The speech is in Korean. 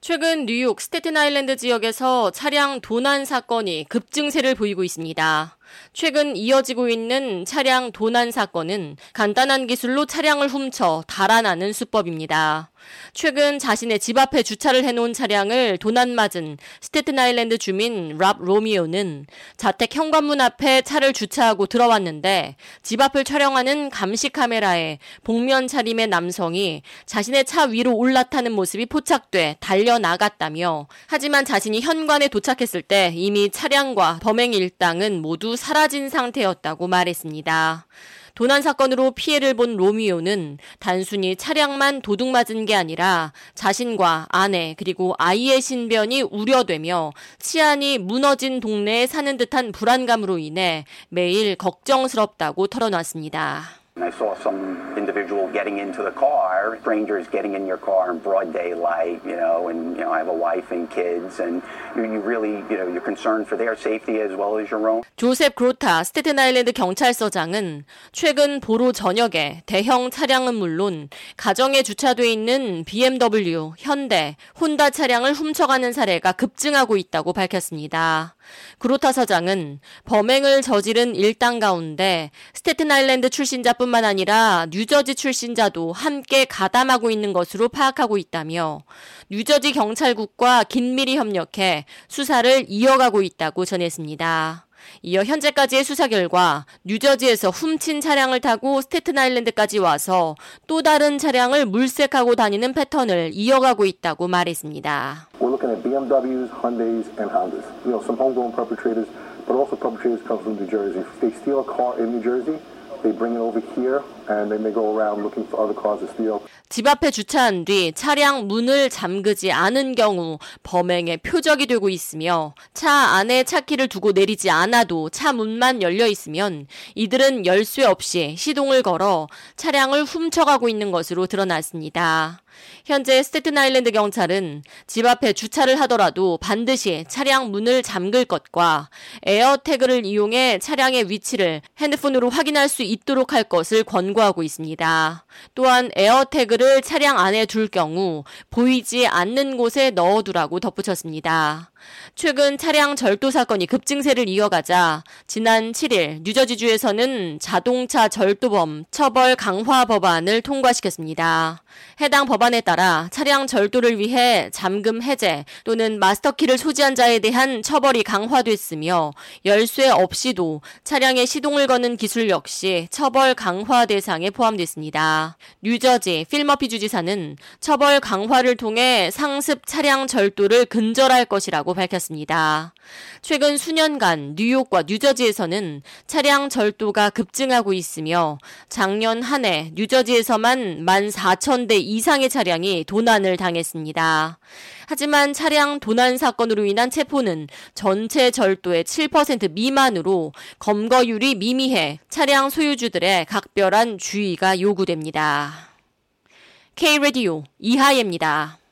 최근 뉴욕 스테튼 아일랜드 지역에서 차량 도난 사건이 급증세를 보이고 있습니다. 최근 이어지고 있는 차량 도난 사건은 간단한 기술로 차량을 훔쳐 달아나는 수법입니다. 최근 자신의 집 앞에 주차를 해놓은 차량을 도난 맞은 스테튼 아일랜드 주민 랍 로미오는 자택 현관문 앞에 차를 주차하고 들어왔는데 집 앞을 촬영하는 감시 카메라에 복면 차림의 남성이 자신의 차 위로 올라타는 모습이 포착돼 달려나갔다며 하지만 자신이 현관에 도착했을 때 이미 차량과 범행 일당은 모두 사라진 상태였다고 말했습니다. 도난 사건으로 피해를 본 로미오는 단순히 차량만 도둑 맞은 게 아니라 자신과 아내 그리고 아이의 신변이 우려되며 치안이 무너진 동네에 사는 듯한 불안감으로 인해 매일 걱정스럽다고 털어놨습니다. I saw some individual getting into the car, strangers getting in your car in broad daylight, you know, and, you know, I have a wife and kids, and you, you really, you know, you're concerned for their safety as well as your own. 조셉 그로타 스테튼 아일랜드 경찰서장은 최근 보로 저녁에 대형 차량은 물론 가정에 주차돼 있는 BMW, 현대, 혼다 차량을 훔쳐가는 사례가 급증하고 있다고 밝혔습니다. 그로타 서장은 범행을 저지른 일당 가운데 스테튼 아일랜드 출신자뿐 만 아니라 뉴저지 출신자도 함께 가담하고 있는 것으로 파악하고 있다며 뉴저지 경찰국과 긴밀히 협력해 수사를 이어가고 있다고 전했습니다. 이어 현재까지의 수사 결과 뉴저지에서 훔친 차량을 타고 스테튼 아일랜드까지 와서 또 다른 차량을 물색하고 다니는 패턴을 이어가고 있다고 말했습니다. We're looking at BMWs, Hyundais, and Hondas. You know, some homegrown perpetrators, but also perpetrators come from New Jersey. If they steal a car in New Jersey, 집 앞에 주차한 뒤 차량 문을 잠그지 않은 경우 범행의 표적이 되고 있으며 차 안에 차키를 두고 내리지 않아도 차 문만 열려 있으면 이들은 열쇠 없이 시동을 걸어 차량을 훔쳐가고 있는 것으로 드러났습니다. 현재 스테튼 아일랜드 경찰은 집 앞에 주차를 하더라도 반드시 차량 문을 잠글 것과 에어태그를 이용해 차량의 위치를 핸드폰으로 확인할 수 있도록 할 것을 권고하고 있습니다. 또한 에어태그를 차량 안에 둘 경우 보이지 않는 곳에 넣어두라고 덧붙였습니다. 최근 차량 절도 사건이 급증세를 이어가자 지난 7일 뉴저지주에서는 자동차 절도범 처벌 강화 법안을 통과시켰습니다. 해당 법안에 따라 차량 절도를 위해 잠금 해제 또는 마스터키를 소지한 자에 대한 처벌이 강화됐으며 열쇠 없이도 차량에 시동을 거는 기술 역시 처벌 강화 대상에 포함됐습니다. 뉴저지 필머피 주지사는 처벌 강화를 통해 상습 차량 절도를 근절할 것이라 고 밝혔습니다. 최근 수년간 뉴욕과 뉴저지에서는 차량 절도가 급증하고 있으며 작년 한 해 뉴저지에서만 14,000대 이상의 차량이 도난을 당했습니다. 하지만 차량 도난 사건으로 인한 체포는 전체 절도의 7% 미만으로 검거율이 미미해 차량 소유주들의 각별한 주의가 요구됩니다. K-Radio 이하예입니다.